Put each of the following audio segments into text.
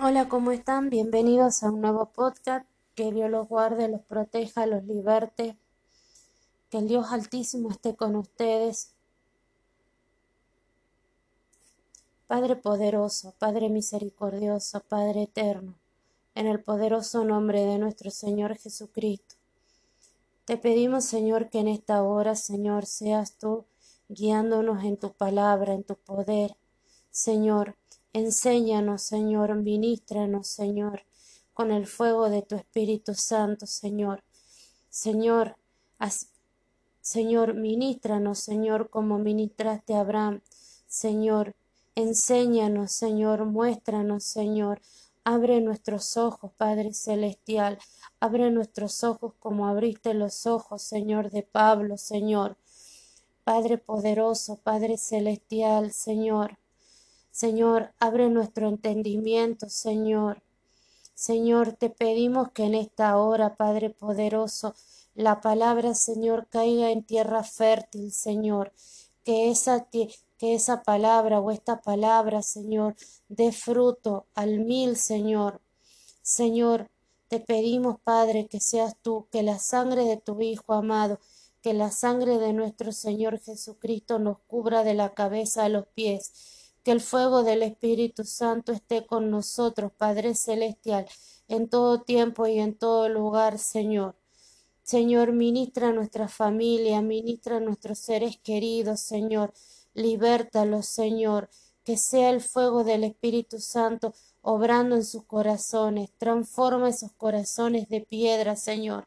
Hola, ¿cómo están? Bienvenidos a un nuevo podcast. Que Dios los guarde, los proteja, los liberte. Que el Dios Altísimo esté con ustedes. Padre poderoso, Padre misericordioso, Padre eterno, en el poderoso nombre de nuestro Señor Jesucristo. Te pedimos, Señor, que en esta hora, Señor, seas tú guiándonos en tu palabra, en tu poder. Señor, enséñanos, Señor, ministranos, Señor, con el fuego de tu Espíritu Santo, Señor. Señor, Señor, ministranos, Señor, como ministraste a Abraham. Señor, enséñanos, Señor, muéstranos, Señor. Abre nuestros ojos, Padre Celestial. Abre nuestros ojos como abriste los ojos, Señor, de Pablo, Señor. Padre poderoso, Padre celestial, Señor. Señor, abre nuestro entendimiento, Señor. Señor, te pedimos que en esta hora, Padre poderoso, la palabra, Señor, caiga en tierra fértil, Señor. Que esa, que esa palabra o esta palabra, Señor, dé fruto al mil, Señor. Señor, te pedimos, Padre, que seas tú, que la sangre de tu Hijo amado que la sangre de nuestro Señor Jesucristo nos cubra de la cabeza a los pies, que el fuego del Espíritu Santo esté con nosotros, Padre Celestial, en todo tiempo y en todo lugar, Señor. Señor, ministra a nuestra familia, ministra a nuestros seres queridos, Señor, libértalos, Señor, que sea el fuego del Espíritu Santo obrando en sus corazones, transforma esos corazones de piedra, Señor,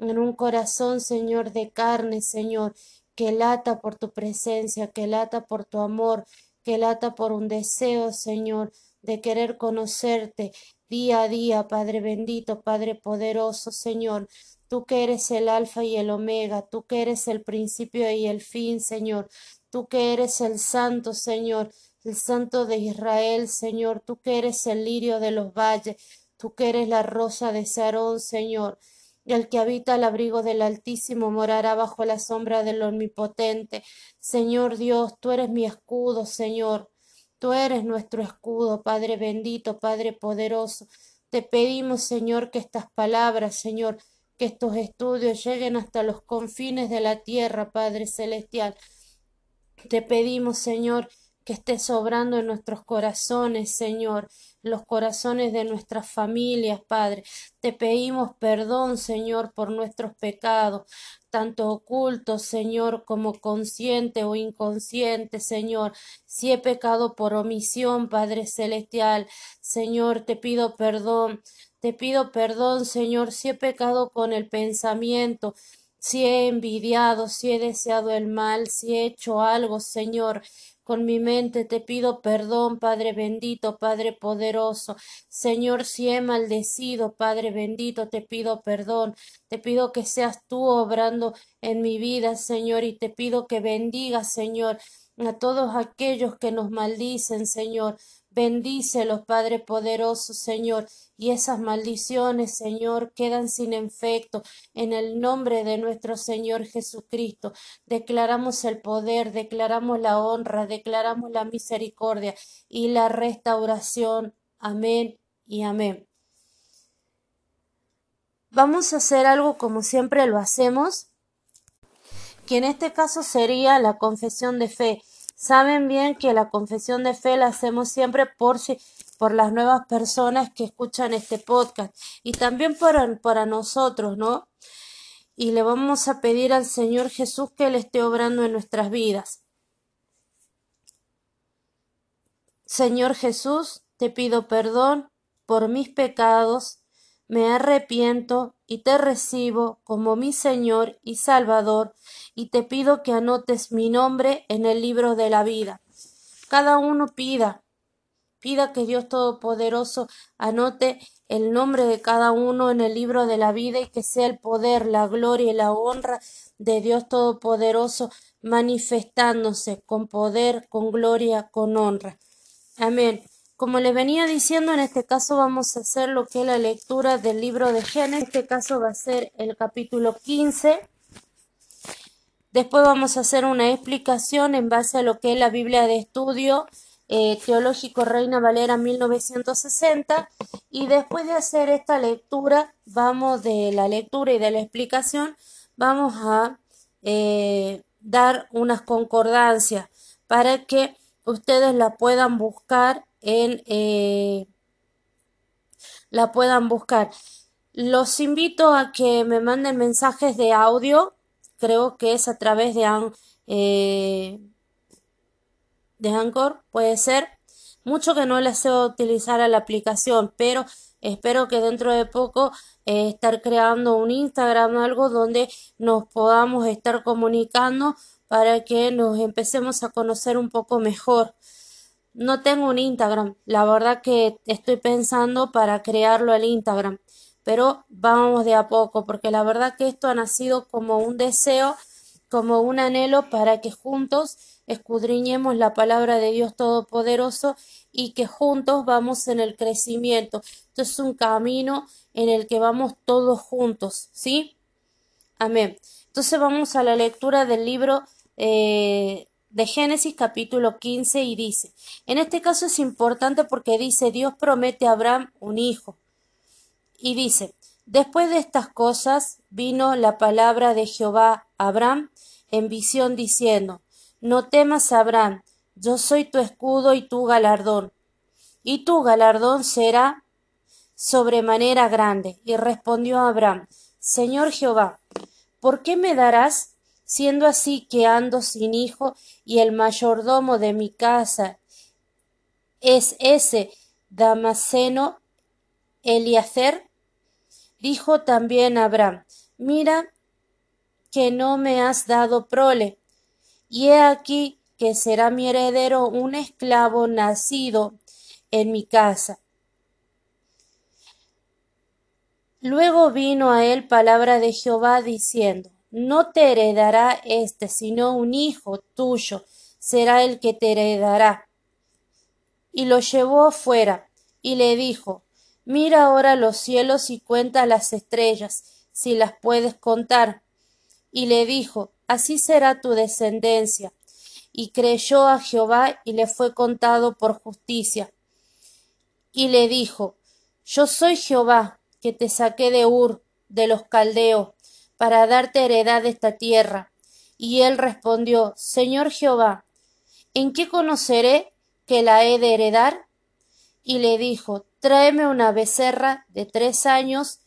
en un corazón, Señor, de carne, Señor, que lata por tu presencia, que lata por tu amor, que lata por un deseo, Señor, de querer conocerte día a día, Padre bendito, Padre poderoso, Señor. Tú que eres el alfa y el omega, tú que eres el principio y el fin, Señor. Tú que eres el santo, Señor, el santo de Israel, Señor. Tú que eres el lirio de los valles, tú que eres la rosa de Sarón, Señor el que habita al abrigo del Altísimo morará bajo la sombra del Omnipotente. Señor Dios, tú eres mi escudo, Señor. Tú eres nuestro escudo, Padre bendito, Padre poderoso. Te pedimos, Señor, que estas palabras, Señor, que estos estudios lleguen hasta los confines de la tierra, Padre celestial. Te pedimos, Señor, que esté sobrando en nuestros corazones, Señor, los corazones de nuestras familias, Padre. Te pedimos perdón, Señor, por nuestros pecados, tanto ocultos, Señor, como consciente o inconsciente, Señor. Si he pecado por omisión, Padre Celestial, Señor, te pido perdón. Te pido perdón, Señor, si he pecado con el pensamiento, si he envidiado, si he deseado el mal, si he hecho algo, Señor, con mi mente te pido perdón, Padre bendito, Padre poderoso. Señor, si he maldecido, Padre bendito, te pido perdón. Te pido que seas tú obrando en mi vida, Señor, y te pido que bendigas, Señor, a todos aquellos que nos maldicen, Señor. Bendícelos, Padre poderoso, Señor, y esas maldiciones, Señor, quedan sin efecto. En el nombre de nuestro Señor Jesucristo, declaramos el poder, declaramos la honra, declaramos la misericordia y la restauración. Amén y amén. Vamos a hacer algo como siempre lo hacemos, que en este caso sería la confesión de fe. Saben bien que la confesión de fe la hacemos siempre por, por las nuevas personas que escuchan este podcast y también para, para nosotros, ¿no? Y le vamos a pedir al Señor Jesús que le esté obrando en nuestras vidas. Señor Jesús, te pido perdón por mis pecados, me arrepiento y te recibo como mi Señor y Salvador, y te pido que anotes mi nombre en el libro de la vida. Cada uno pida, pida que Dios Todopoderoso anote el nombre de cada uno en el libro de la vida y que sea el poder, la gloria y la honra de Dios Todopoderoso manifestándose con poder, con gloria, con honra. Amén. Como le venía diciendo, en este caso vamos a hacer lo que es la lectura del libro de Génesis. En este caso va a ser el capítulo 15. Después vamos a hacer una explicación en base a lo que es la Biblia de estudio, eh, Teológico Reina Valera 1960 y después de hacer esta lectura, vamos de la lectura y de la explicación, vamos a eh, dar unas concordancias para que ustedes la puedan buscar en eh, la puedan buscar. Los invito a que me manden mensajes de audio, creo que es a través de, de Anchor, puede ser. Mucho que no les sé utilizar a la aplicación, pero espero que dentro de poco eh, estar creando un Instagram o algo donde nos podamos estar comunicando para que nos empecemos a conocer un poco mejor. No tengo un Instagram, la verdad que estoy pensando para crearlo el Instagram, pero vamos de a poco, porque la verdad que esto ha nacido como un deseo, como un anhelo para que juntos escudriñemos la palabra de Dios Todopoderoso y que juntos vamos en el crecimiento. Esto es un camino en el que vamos todos juntos, ¿sí? Amén. Entonces vamos a la lectura del libro eh, de Génesis capítulo 15 y dice, en este caso es importante porque dice, Dios promete a Abraham un hijo. Y dice, después de estas cosas vino la palabra de Jehová a Abraham en visión diciendo, no temas, Abraham, yo soy tu escudo y tu galardón. Y tu galardón será sobremanera grande. Y respondió Abraham, Señor Jehová, ¿por qué me darás, siendo así que ando sin hijo y el mayordomo de mi casa es ese Damaseno Eliacer? Dijo también Abraham, mira que no me has dado prole, y he aquí que será mi heredero un esclavo nacido en mi casa. Luego vino a él palabra de Jehová diciendo, No te heredará éste, sino un hijo tuyo será el que te heredará. Y lo llevó fuera, y le dijo, Mira ahora los cielos y cuenta las estrellas, si las puedes contar. Y le dijo, así será tu descendencia. Y creyó a Jehová y le fue contado por justicia. Y le dijo, Yo soy Jehová, que te saqué de Ur, de los caldeos, para darte heredad de esta tierra. Y él respondió, Señor Jehová, ¿en qué conoceré que la he de heredar? Y le dijo, Tráeme una becerra de tres años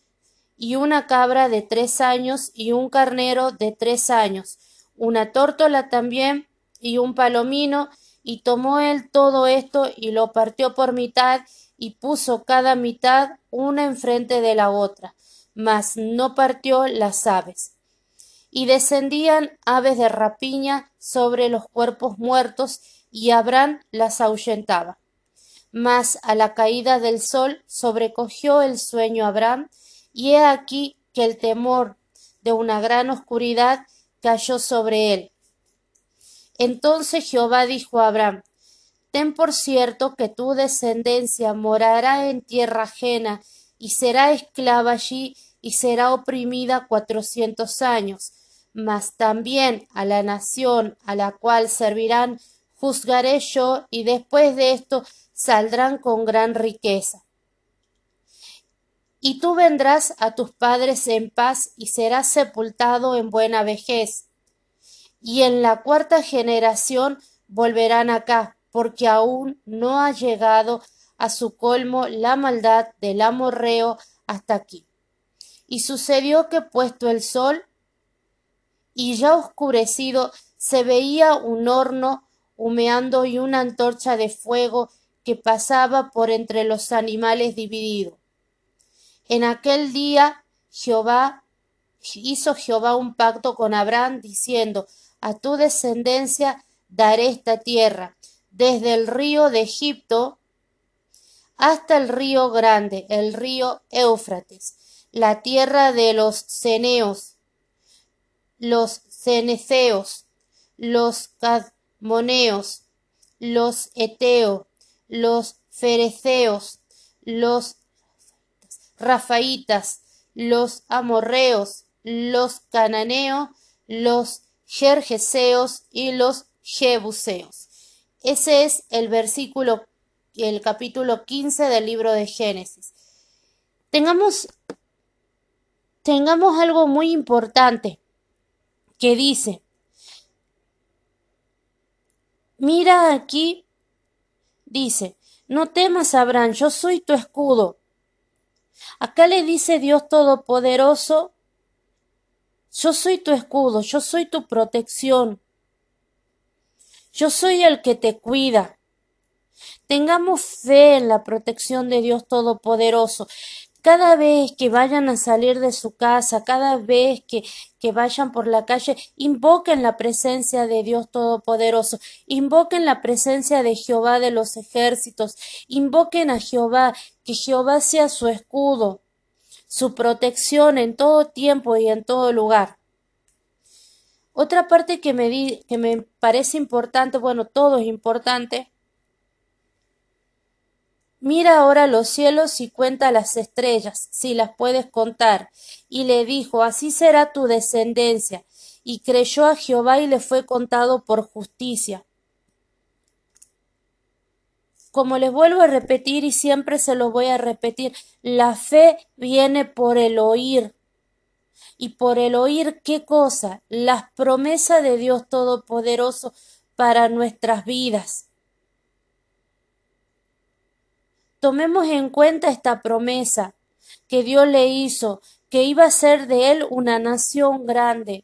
y una cabra de tres años y un carnero de tres años, una tórtola también y un palomino, y tomó él todo esto y lo partió por mitad y puso cada mitad una enfrente de la otra, mas no partió las aves. Y descendían aves de rapiña sobre los cuerpos muertos, y Abraham las ahuyentaba. Mas a la caída del sol sobrecogió el sueño Abraham, y he aquí que el temor de una gran oscuridad cayó sobre él. Entonces Jehová dijo a Abraham, Ten por cierto que tu descendencia morará en tierra ajena y será esclava allí y será oprimida cuatrocientos años. Mas también a la nación a la cual servirán juzgaré yo y después de esto saldrán con gran riqueza y tú vendrás a tus padres en paz y serás sepultado en buena vejez. Y en la cuarta generación volverán acá, porque aún no ha llegado a su colmo la maldad del amorreo hasta aquí. Y sucedió que puesto el sol y ya oscurecido se veía un horno humeando y una antorcha de fuego que pasaba por entre los animales divididos en aquel día Jehová hizo Jehová un pacto con Abraham diciendo a tu descendencia daré esta tierra desde el río de Egipto hasta el río grande, el río Éufrates, la tierra de los ceneos, los ceneceos, los cadmoneos, los eteos, los fereceos, los Rafaitas, los amorreos, los cananeos, los jerjeseos y los jebuseos. Ese es el versículo, el capítulo 15 del libro de Génesis. Tengamos, tengamos algo muy importante que dice, mira aquí, dice, no temas, Abraham, yo soy tu escudo. Acá le dice Dios Todopoderoso, yo soy tu escudo, yo soy tu protección. Yo soy el que te cuida. Tengamos fe en la protección de Dios Todopoderoso. Cada vez que vayan a salir de su casa, cada vez que, vayan por la calle, invoquen la presencia de Dios Todopoderoso, invoquen la presencia de Jehová de los ejércitos, invoquen a Jehová, que Jehová sea su escudo, su protección en todo tiempo y en todo lugar. Otra parte que me, di, que me parece importante, bueno, todo es importante, Mira ahora los cielos y cuenta las estrellas, si las puedes contar. Y le dijo, así será tu descendencia. Y creyó a Jehová y le fue contado por justicia. Como les vuelvo a repetir y siempre se lo voy a repetir, la fe viene por el oír. Y por el oír, ¿qué cosa? Las promesas de Dios Todopoderoso para nuestras vidas. Tomemos en cuenta esta promesa que Dios le hizo, que iba a ser de él una nación grande.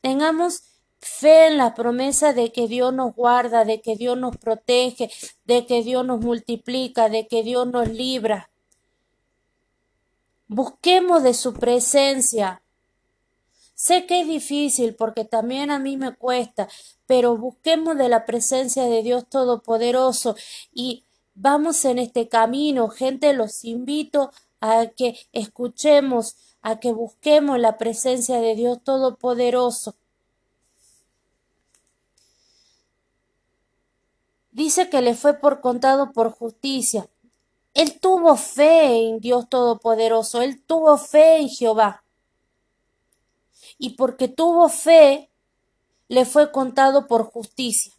Tengamos fe en la promesa de que Dios nos guarda, de que Dios nos protege, de que Dios nos multiplica, de que Dios nos libra. Busquemos de su presencia. Sé que es difícil porque también a mí me cuesta, pero busquemos de la presencia de Dios Todopoderoso y Vamos en este camino, gente, los invito a que escuchemos, a que busquemos la presencia de Dios Todopoderoso. Dice que le fue por contado por justicia. Él tuvo fe en Dios Todopoderoso, él tuvo fe en Jehová. Y porque tuvo fe, le fue contado por justicia.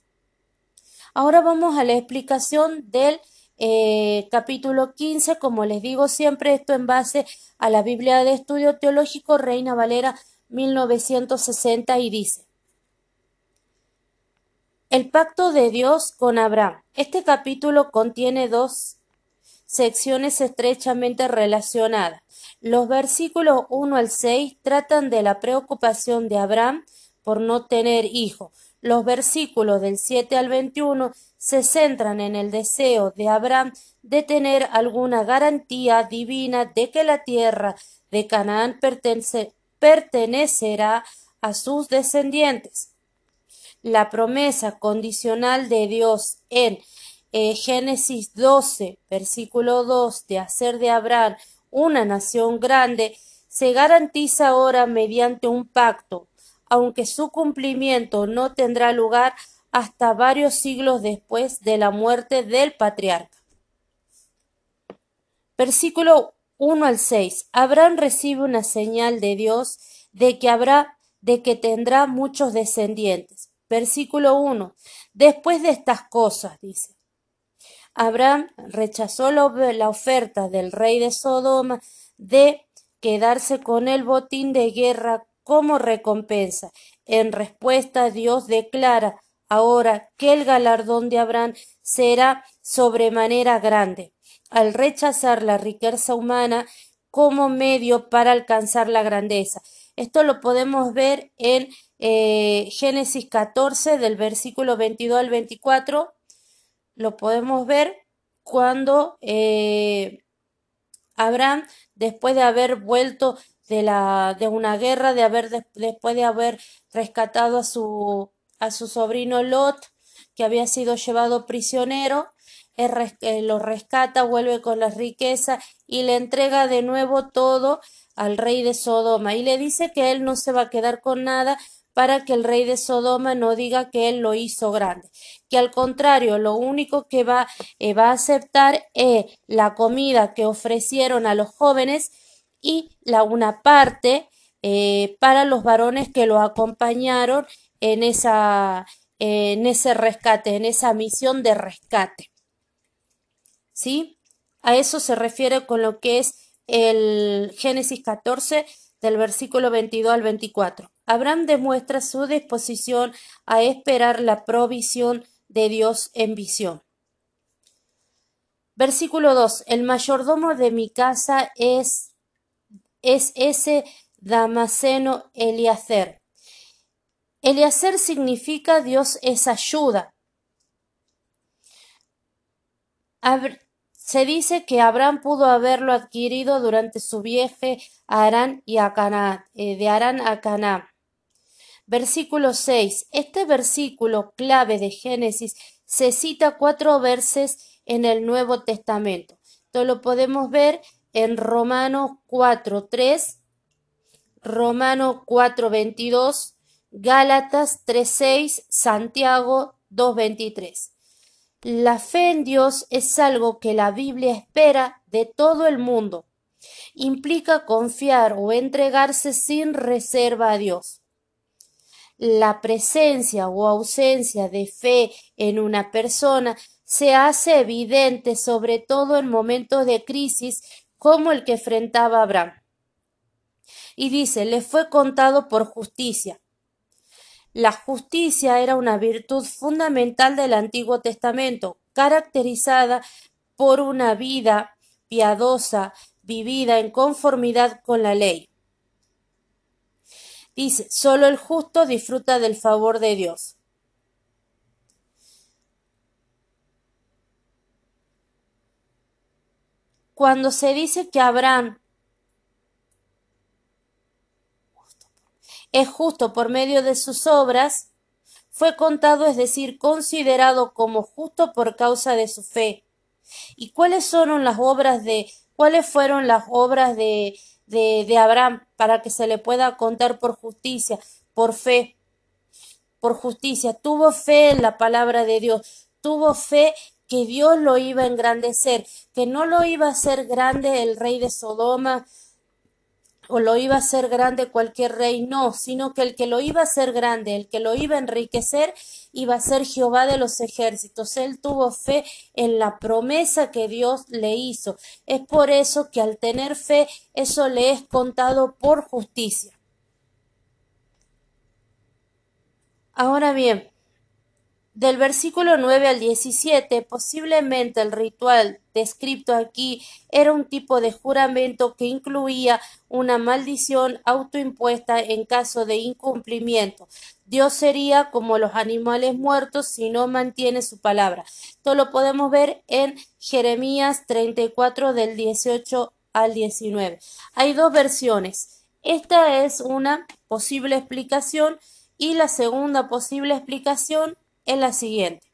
Ahora vamos a la explicación del eh, capítulo 15. Como les digo siempre, esto en base a la Biblia de Estudio Teológico Reina Valera 1960 y dice. El pacto de Dios con Abraham. Este capítulo contiene dos secciones estrechamente relacionadas. Los versículos 1 al 6 tratan de la preocupación de Abraham por no tener hijo. Los versículos del 7 al 21 se centran en el deseo de Abraham de tener alguna garantía divina de que la tierra de Canaán pertenecerá a sus descendientes. La promesa condicional de Dios en eh, Génesis 12, versículo 2, de hacer de Abraham una nación grande, se garantiza ahora mediante un pacto aunque su cumplimiento no tendrá lugar hasta varios siglos después de la muerte del patriarca. Versículo 1 al 6. Abraham recibe una señal de Dios de que habrá de que tendrá muchos descendientes. Versículo 1. Después de estas cosas, dice. Abraham rechazó la oferta del rey de Sodoma de quedarse con el botín de guerra como recompensa. En respuesta, Dios declara ahora que el galardón de Abraham será sobremanera grande, al rechazar la riqueza humana como medio para alcanzar la grandeza. Esto lo podemos ver en eh, Génesis 14 del versículo 22 al 24. Lo podemos ver cuando eh, Abraham, después de haber vuelto de la de una guerra de haber después de haber rescatado a su a su sobrino Lot que había sido llevado prisionero él, lo rescata vuelve con la riqueza y le entrega de nuevo todo al rey de Sodoma. Y le dice que él no se va a quedar con nada para que el rey de Sodoma no diga que él lo hizo grande, que al contrario, lo único que va, eh, va a aceptar es la comida que ofrecieron a los jóvenes y la una parte eh, para los varones que lo acompañaron en esa, en ese rescate, en esa misión de rescate. ¿Sí? A eso se refiere con lo que es el Génesis 14 del versículo 22 al 24. Abraham demuestra su disposición a esperar la provisión de Dios en visión. Versículo 2. El mayordomo de mi casa es, es ese Damaseno Eliacer. Eliacer significa Dios es ayuda. se dice que Abraham pudo haberlo adquirido durante su viaje y eh, de Arán a Canaán. Versículo 6. Este versículo clave de Génesis se cita cuatro veces en el Nuevo Testamento. Esto lo podemos ver en Romanos 4.3, Romanos 4.22, Gálatas 3.6, Santiago 2.23. La fe en Dios es algo que la Biblia espera de todo el mundo. Implica confiar o entregarse sin reserva a Dios. La presencia o ausencia de fe en una persona se hace evidente sobre todo en momentos de crisis como el que enfrentaba Abraham. Y dice, le fue contado por justicia. La justicia era una virtud fundamental del Antiguo Testamento, caracterizada por una vida piadosa, vivida en conformidad con la ley. Dice, solo el justo disfruta del favor de Dios. Cuando se dice que Abraham es justo por medio de sus obras, fue contado, es decir, considerado como justo por causa de su fe. ¿Y cuáles fueron las obras de, cuáles fueron las obras de, de, Abraham para que se le pueda contar por justicia, por fe? Por justicia. Tuvo fe en la palabra de Dios, tuvo fe que Dios lo iba a engrandecer, que no lo iba a hacer grande el rey de Sodoma, o lo iba a hacer grande cualquier rey, no, sino que el que lo iba a hacer grande, el que lo iba a enriquecer, iba a ser Jehová de los ejércitos. Él tuvo fe en la promesa que Dios le hizo. Es por eso que al tener fe, eso le es contado por justicia. Ahora bien, del versículo 9 al 17, posiblemente el ritual descrito aquí era un tipo de juramento que incluía una maldición autoimpuesta en caso de incumplimiento. Dios sería como los animales muertos si no mantiene su palabra. Esto lo podemos ver en Jeremías 34 del 18 al 19. Hay dos versiones. Esta es una posible explicación y la segunda posible explicación es la siguiente.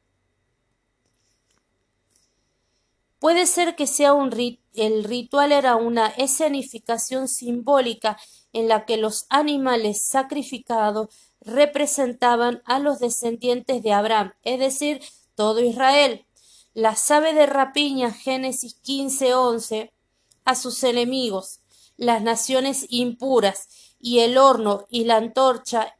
Puede ser que sea un el ritual era una escenificación simbólica en la que los animales sacrificados representaban a los descendientes de Abraham, es decir, todo Israel. La ave de rapiña, Génesis 15:11, a sus enemigos, las naciones impuras, y el horno y la antorcha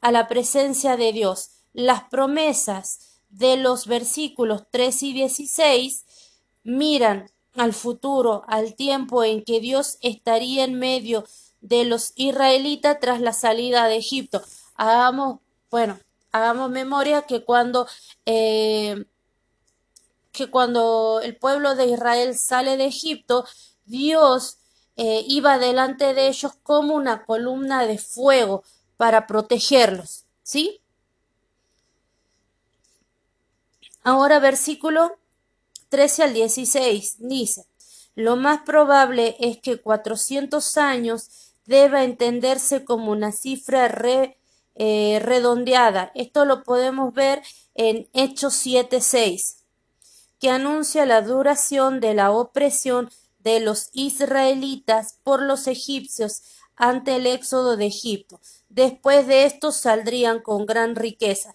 a la presencia de Dios las promesas de los versículos 3 y 16 miran al futuro, al tiempo en que Dios estaría en medio de los israelitas tras la salida de Egipto. Hagamos, bueno, hagamos memoria que cuando eh, que cuando el pueblo de Israel sale de Egipto, Dios eh, iba delante de ellos como una columna de fuego para protegerlos, ¿sí? Ahora versículo 13 al 16 dice, lo más probable es que 400 años deba entenderse como una cifra eh, redondeada. Esto lo podemos ver en Hechos 7.6, que anuncia la duración de la opresión de los israelitas por los egipcios ante el éxodo de Egipto. Después de esto saldrían con gran riqueza.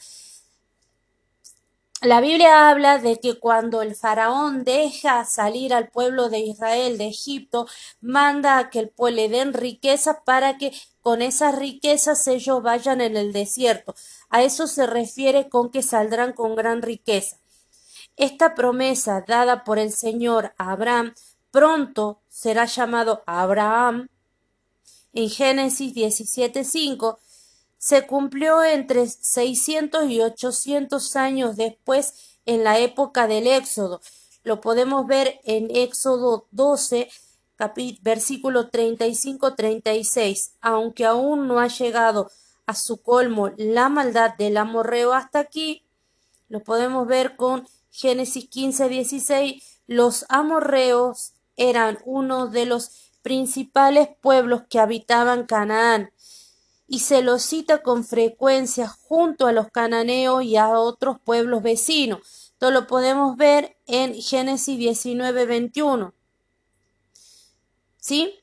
La Biblia habla de que cuando el faraón deja salir al pueblo de Israel de Egipto, manda a que el pueblo le den riquezas para que con esas riquezas ellos vayan en el desierto. A eso se refiere con que saldrán con gran riqueza. Esta promesa dada por el Señor a Abraham pronto será llamado Abraham. En Génesis 17:5 se cumplió entre 600 y 800 años después en la época del Éxodo. Lo podemos ver en Éxodo 12, versículo 35-36. Aunque aún no ha llegado a su colmo la maldad del amorreo hasta aquí, lo podemos ver con Génesis 15, 16. Los amorreos eran uno de los principales pueblos que habitaban Canaán y se lo cita con frecuencia junto a los cananeos y a otros pueblos vecinos. Esto lo podemos ver en Génesis 19, 21. ¿Sí?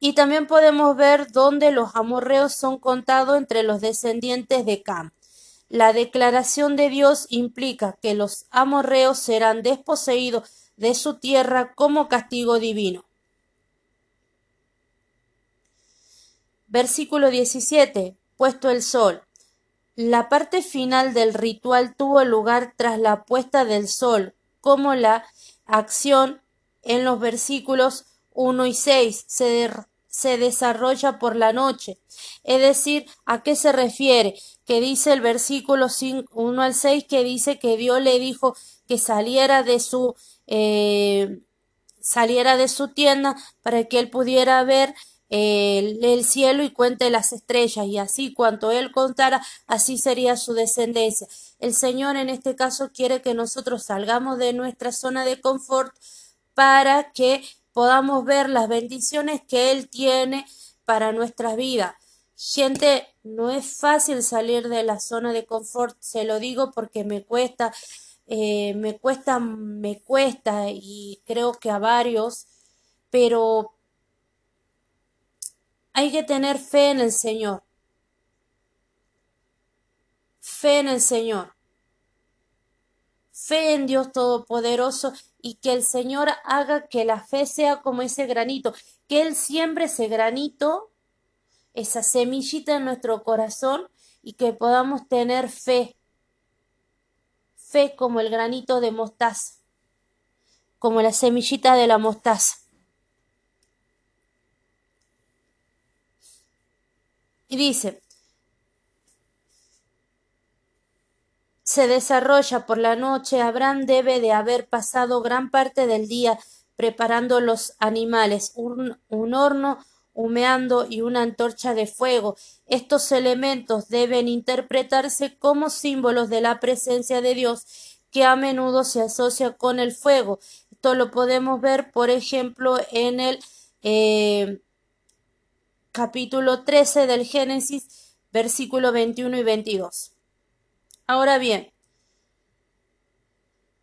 Y también podemos ver dónde los amorreos son contados entre los descendientes de Cam. La declaración de Dios implica que los amorreos serán desposeídos de su tierra como castigo divino. Versículo 17. Puesto el sol. La parte final del ritual tuvo lugar tras la puesta del sol, como la acción en los versículos 1 y 6 se, desarrolla por la noche. Es decir, ¿a qué se refiere? Que dice el versículo 1 al 6 que dice que Dios le dijo que saliera de su eh, saliera de su tienda para que él pudiera ver el, cielo y cuente las estrellas, y así cuanto él contara, así sería su descendencia. El Señor en este caso quiere que nosotros salgamos de nuestra zona de confort para que podamos ver las bendiciones que Él tiene para nuestra vida. Gente, no es fácil salir de la zona de confort, se lo digo porque me cuesta, eh, me cuesta, me cuesta y creo que a varios, pero hay que tener fe en el Señor. Fe en el Señor. Fe en Dios Todopoderoso y que el Señor haga que la fe sea como ese granito, que Él siembre ese granito, esa semillita en nuestro corazón y que podamos tener fe. Fe como el granito de mostaza, como la semillita de la mostaza. Y dice, se desarrolla por la noche, Abraham debe de haber pasado gran parte del día preparando los animales, un, horno humeando y una antorcha de fuego. Estos elementos deben interpretarse como símbolos de la presencia de Dios que a menudo se asocia con el fuego. Esto lo podemos ver, por ejemplo, en el eh, capítulo 13 del Génesis, versículo 21 y 22. Ahora bien,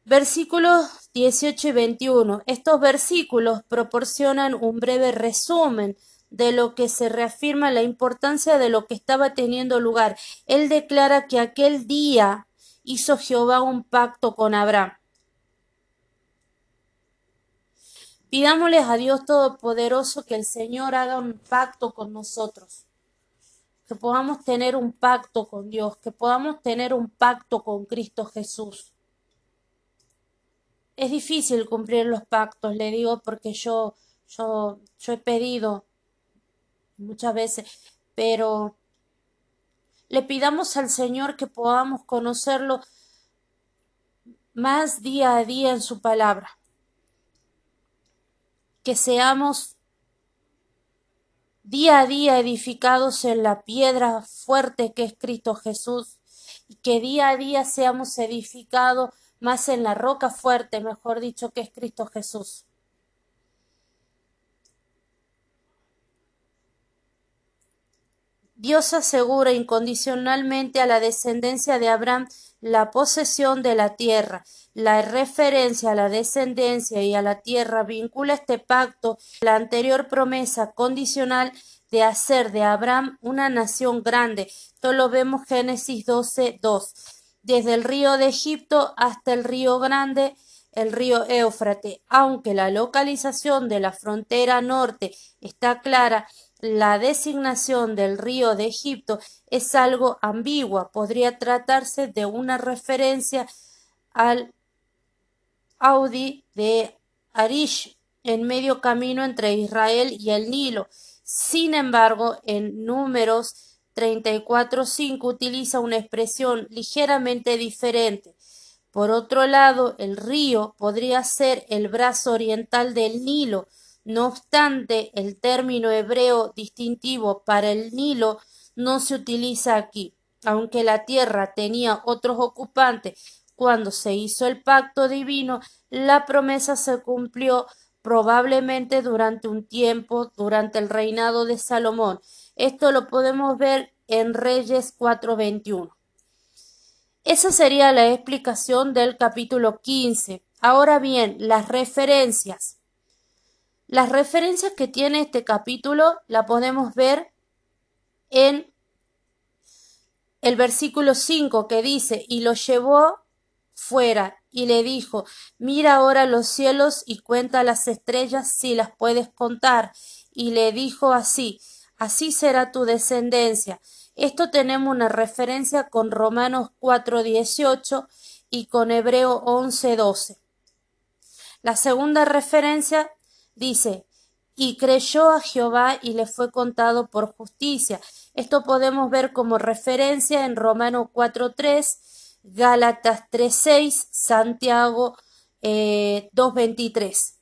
versículos 18 y 21. Estos versículos proporcionan un breve resumen de lo que se reafirma la importancia de lo que estaba teniendo lugar. Él declara que aquel día hizo Jehová un pacto con Abraham. Pidámosles a Dios Todopoderoso que el Señor haga un pacto con nosotros, que podamos tener un pacto con Dios, que podamos tener un pacto con Cristo Jesús. Es difícil cumplir los pactos, le digo, porque yo, yo, yo he pedido muchas veces, pero le pidamos al Señor que podamos conocerlo más día a día en su palabra que seamos día a día edificados en la piedra fuerte que es Cristo Jesús y que día a día seamos edificados más en la roca fuerte, mejor dicho, que es Cristo Jesús. Dios asegura incondicionalmente a la descendencia de Abraham la posesión de la tierra. La referencia a la descendencia y a la tierra vincula este pacto la anterior promesa condicional de hacer de Abraham una nación grande. Esto lo vemos Génesis 12, 2. desde el río de Egipto hasta el río Grande, el río Éufrates. Aunque la localización de la frontera norte está clara, la designación del río de Egipto es algo ambigua. Podría tratarse de una referencia al Audi de Arish en medio camino entre Israel y el Nilo. Sin embargo, en números 34.5 utiliza una expresión ligeramente diferente. Por otro lado, el río podría ser el brazo oriental del Nilo. No obstante, el término hebreo distintivo para el Nilo no se utiliza aquí. Aunque la tierra tenía otros ocupantes cuando se hizo el pacto divino, la promesa se cumplió probablemente durante un tiempo, durante el reinado de Salomón. Esto lo podemos ver en Reyes 4:21. Esa sería la explicación del capítulo 15. Ahora bien, las referencias. Las referencias que tiene este capítulo la podemos ver en el versículo 5 que dice, y lo llevó fuera y le dijo, mira ahora los cielos y cuenta las estrellas si las puedes contar. Y le dijo así, así será tu descendencia. Esto tenemos una referencia con Romanos 4.18 y con Hebreo 11.12. La segunda referencia dice, y creyó a Jehová y le fue contado por justicia. Esto podemos ver como referencia en Romanos 4.3 Gálatas 3.6, Santiago 2.23. Eh,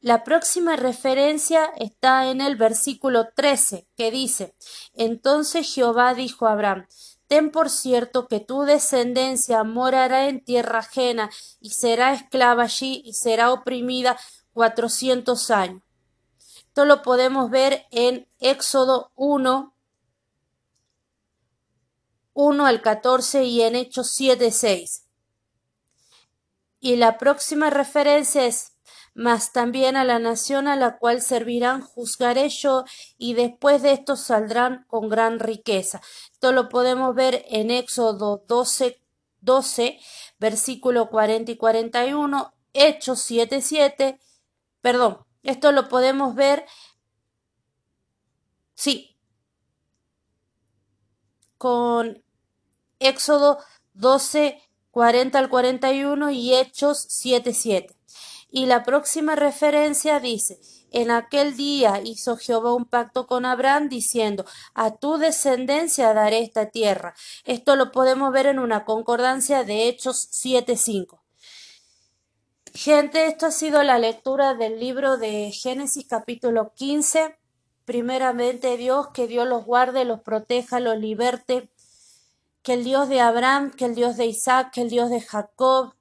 La próxima referencia está en el versículo 13, que dice, Entonces Jehová dijo a Abraham, Ten por cierto que tu descendencia morará en tierra ajena y será esclava allí y será oprimida cuatrocientos años. Esto lo podemos ver en Éxodo 1, 1 al 14 y en Hechos 7, 6. Y la próxima referencia es mas también a la nación a la cual servirán juzgaré yo, y después de esto saldrán con gran riqueza. Esto lo podemos ver en Éxodo 12, 12 versículo 40 y 41, Hechos 7, 7, perdón, esto lo podemos ver, sí, con Éxodo 12, 40 al 41 y Hechos 7, 7. Y la próxima referencia dice, en aquel día hizo Jehová un pacto con Abraham diciendo, a tu descendencia daré esta tierra. Esto lo podemos ver en una concordancia de Hechos 7.5. Gente, esto ha sido la lectura del libro de Génesis capítulo 15. Primeramente Dios, que Dios los guarde, los proteja, los liberte, que el Dios de Abraham, que el Dios de Isaac, que el Dios de Jacob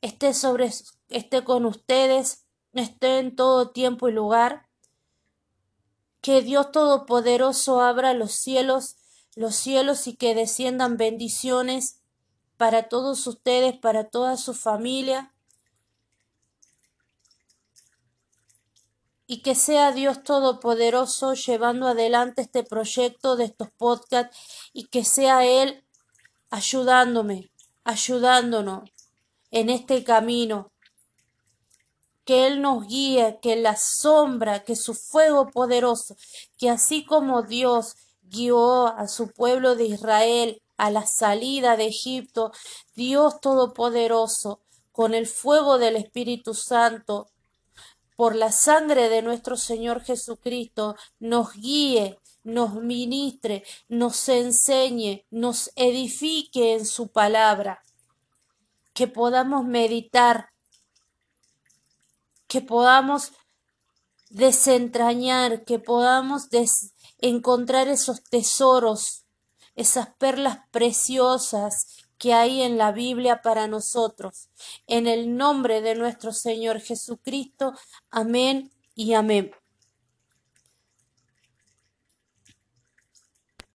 esté sobre esté con ustedes, esté en todo tiempo y lugar. Que Dios Todopoderoso abra los cielos, los cielos y que desciendan bendiciones para todos ustedes, para toda su familia. Y que sea Dios Todopoderoso llevando adelante este proyecto de estos podcasts y que sea Él ayudándome, ayudándonos en este camino. Que Él nos guíe, que la sombra, que su fuego poderoso, que así como Dios guió a su pueblo de Israel a la salida de Egipto, Dios Todopoderoso, con el fuego del Espíritu Santo, por la sangre de nuestro Señor Jesucristo, nos guíe nos ministre, nos enseñe, nos edifique en su palabra, que podamos meditar, que podamos desentrañar, que podamos encontrar esos tesoros, esas perlas preciosas que hay en la Biblia para nosotros. En el nombre de nuestro Señor Jesucristo. Amén y amén.